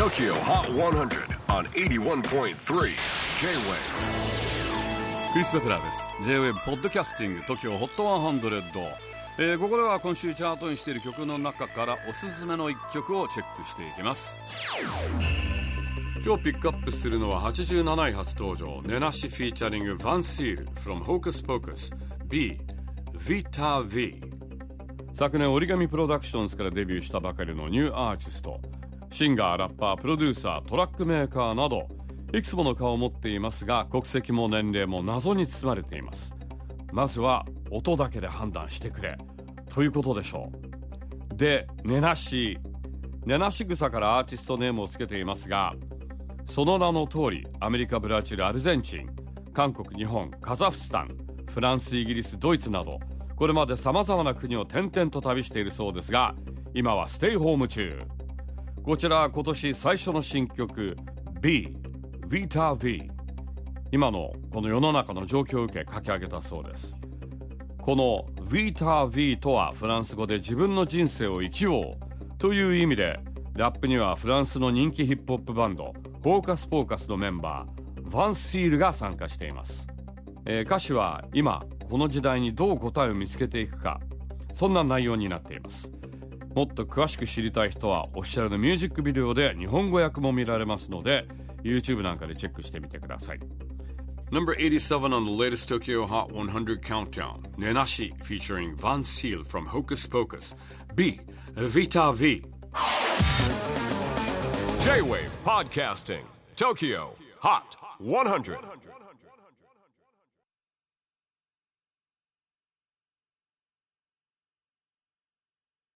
TOKYO HOT 100 on 81.3 J-WAVE クリス・ベプラーです。J-WAVE ポッドキャスティング TOKYO HOT 100、えー、ここでは今週チャートにしている曲の中からおすすめの一曲をチェックしていきます。今日ピックアップするのは87位初登場。ネナシフィーチャリングヴァンシール from Hocus Pocus B Vita V 昨年 origami PRODUCTIONS からデビューしたばかりのニューアーティスト。シンガーラッパープロデューサートラックメーカーなどいくつもの顔を持っていますが国籍も年齢も謎に包まれています。まずは音だけで判断してくれ。ということでしょう。で Nenashi 根無し草からアーティストネームを付けていますがその名の通りアメリカブラジルアルゼンチン韓国日本カザフスタンフランスイギリスドイツなどこれまで様々な国を転々と旅しているそうですが今はステイホーム中。こちら今年最初の新曲 B Vita V 今のこの世の中の状況を受け書き上げたそうです。この Vita V とはフランス語で自分の人生を生きようという意味でラップにはフランスの人気ヒップホップバンドフォーカスフォーカスのメンバーヴァンシールが参加しています、えー、歌詞は今この時代にどう答えを見つけていくかそんな内容になっています。もっと詳しく知りたい人はオフィシャルのミュージックビデオで日本語訳も見られますので YouTube なんかでチェックしてみてください Number 87 on the latest Tokyo Hot 100 countdown Nenashi featuring Van Seal from Hocus Pocus B Vita V J-Wave Podcasting Tokyo Hot 100